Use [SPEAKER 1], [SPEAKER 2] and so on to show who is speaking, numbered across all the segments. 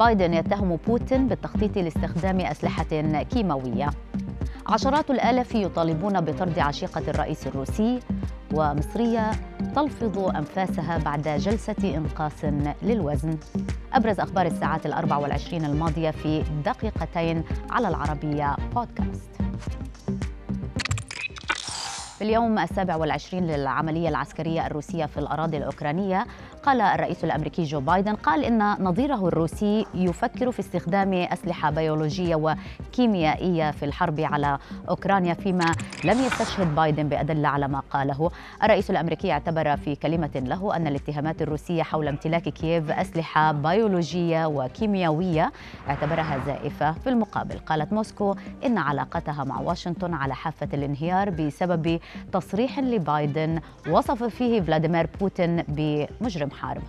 [SPEAKER 1] بايدن يتهم بوتين بالتخطيط لاستخدام أسلحة كيماوية. عشرات الآلاف يطالبون بطرد عشيقة الرئيس الروسي ومصرية تلفظ أنفاسها بعد جلسة إنقاص للوزن. أبرز أخبار الساعات الأربع والعشرين الماضية في دقيقتين على العربية بودكاست. في اليوم السابع والعشرين للعملية العسكرية الروسية في الأراضي الأوكرانية قال الرئيس الأمريكي جو بايدن قال إن نظيره الروسي يفكر في استخدام أسلحة بيولوجية وكيميائية في الحرب على أوكرانيا فيما لم يستشهد بايدن بأدلة على ما قاله. الرئيس الأمريكي اعتبر في كلمة له أن الاتهامات الروسية حول امتلاك كييف أسلحة بيولوجية وكيميائية اعتبرها زائفة في المقابل. قالت موسكو إن علاقتها مع واشنطن على حافة الانهيار بسبب تصريح لبايدن وصف فيه فلاديمير بوتين بمجرم حارب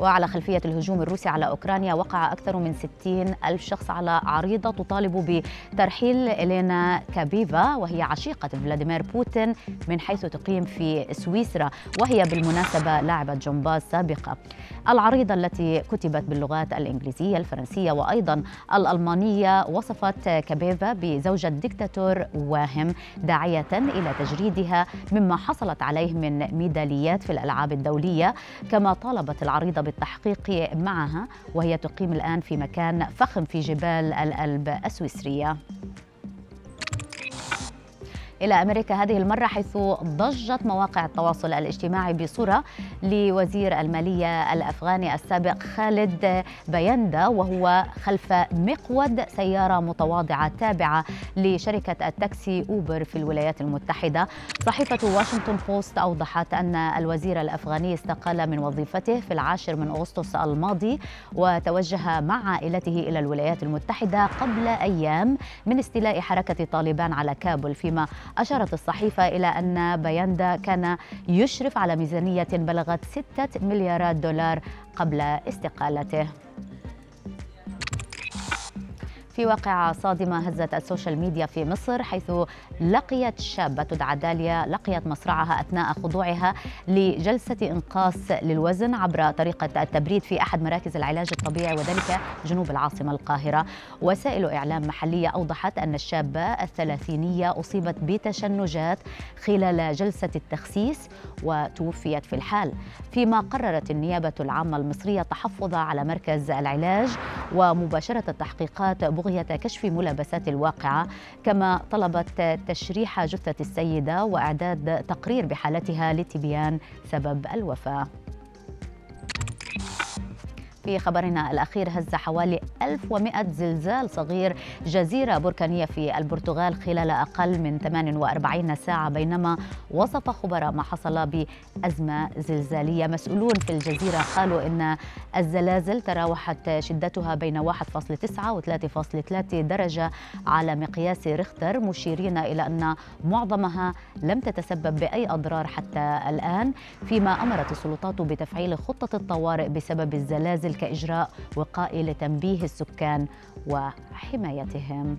[SPEAKER 1] وعلى خلفية الهجوم الروسي على أوكرانيا وقع أكثر من 60 ألف شخص على عريضة تطالب بترحيل إلينا كابيفا وهي عشيقة فلاديمير بوتين من حيث تقيم في سويسرا وهي بالمناسبة لاعبة جمباز سابقة العريضة التي كتبت باللغات الإنجليزية الفرنسية وأيضا الألمانية وصفت كابيفا بزوجة ديكتاتور واهم داعية إلى تجريدها مما حصلت عليه من ميداليات في الألعاب الدولية. كما طالبت العريضة بالتحقيق معها وهي تقيم الآن في مكان فخم في جبال الألب السويسرية. إلى أمريكا هذه المرة حيث ضجت مواقع التواصل الاجتماعي بصورة لوزير المالية الأفغاني السابق خالد بيندا وهو خلف مقود سيارة متواضعة تابعة لشركة التاكسي أوبر في الولايات المتحدة. صحيفة واشنطن بوست أوضحت أن الوزير الأفغاني استقال من وظيفته في العاشر من أغسطس الماضي وتوجه مع عائلته إلى الولايات المتحدة قبل أيام من استيلاء حركة طالبان على كابول فيما أشارت الصحيفة إلى أن بياندا كان يشرف على ميزانية بلغت ستة مليارات دولار قبل استقالته. في واقعة صادمة هزت ال social media في مصر حيث لقيت شابة تدعى داليا لقيت مصرعها أثناء خضوعها لجلسة إنقاص للوزن عبر طريقة التبريد في أحد مراكز العلاج الطبيعي وذلك جنوب العاصمة القاهرة. وسائل إعلام محلية أوضحت أن الشابة الثلاثينية أصيبت بتشنجات خلال جلسة التخسيس وتوفيت في الحال. فيما قررت النيابة العامة المصرية التحفظ على مركز العلاج ومباشرة التحقيقات بغية كشف ملابسات الواقعة كما طلبت تشريح جثة السيدة وإعداد تقرير بحالتها لتبيان سبب الوفاة. في خبرنا الأخير هز حوالي 1100 زلزال صغير جزيرة بركانية في البرتغال خلال أقل من 48 ساعة بينما وصف خبراء ما حصل بأزمة زلزالية. مسؤولون في الجزيرة قالوا إن الزلازل تراوحت شدتها بين 1.9 و 3.3 درجة على مقياس ريختر مشيرين إلى أن معظمها لم تتسبب بأي أضرار حتى الآن فيما أمرت السلطات بتفعيل خطة الطوارئ بسبب الزلازل كإجراء وقائي لتنبيه السكان وحمايتهم.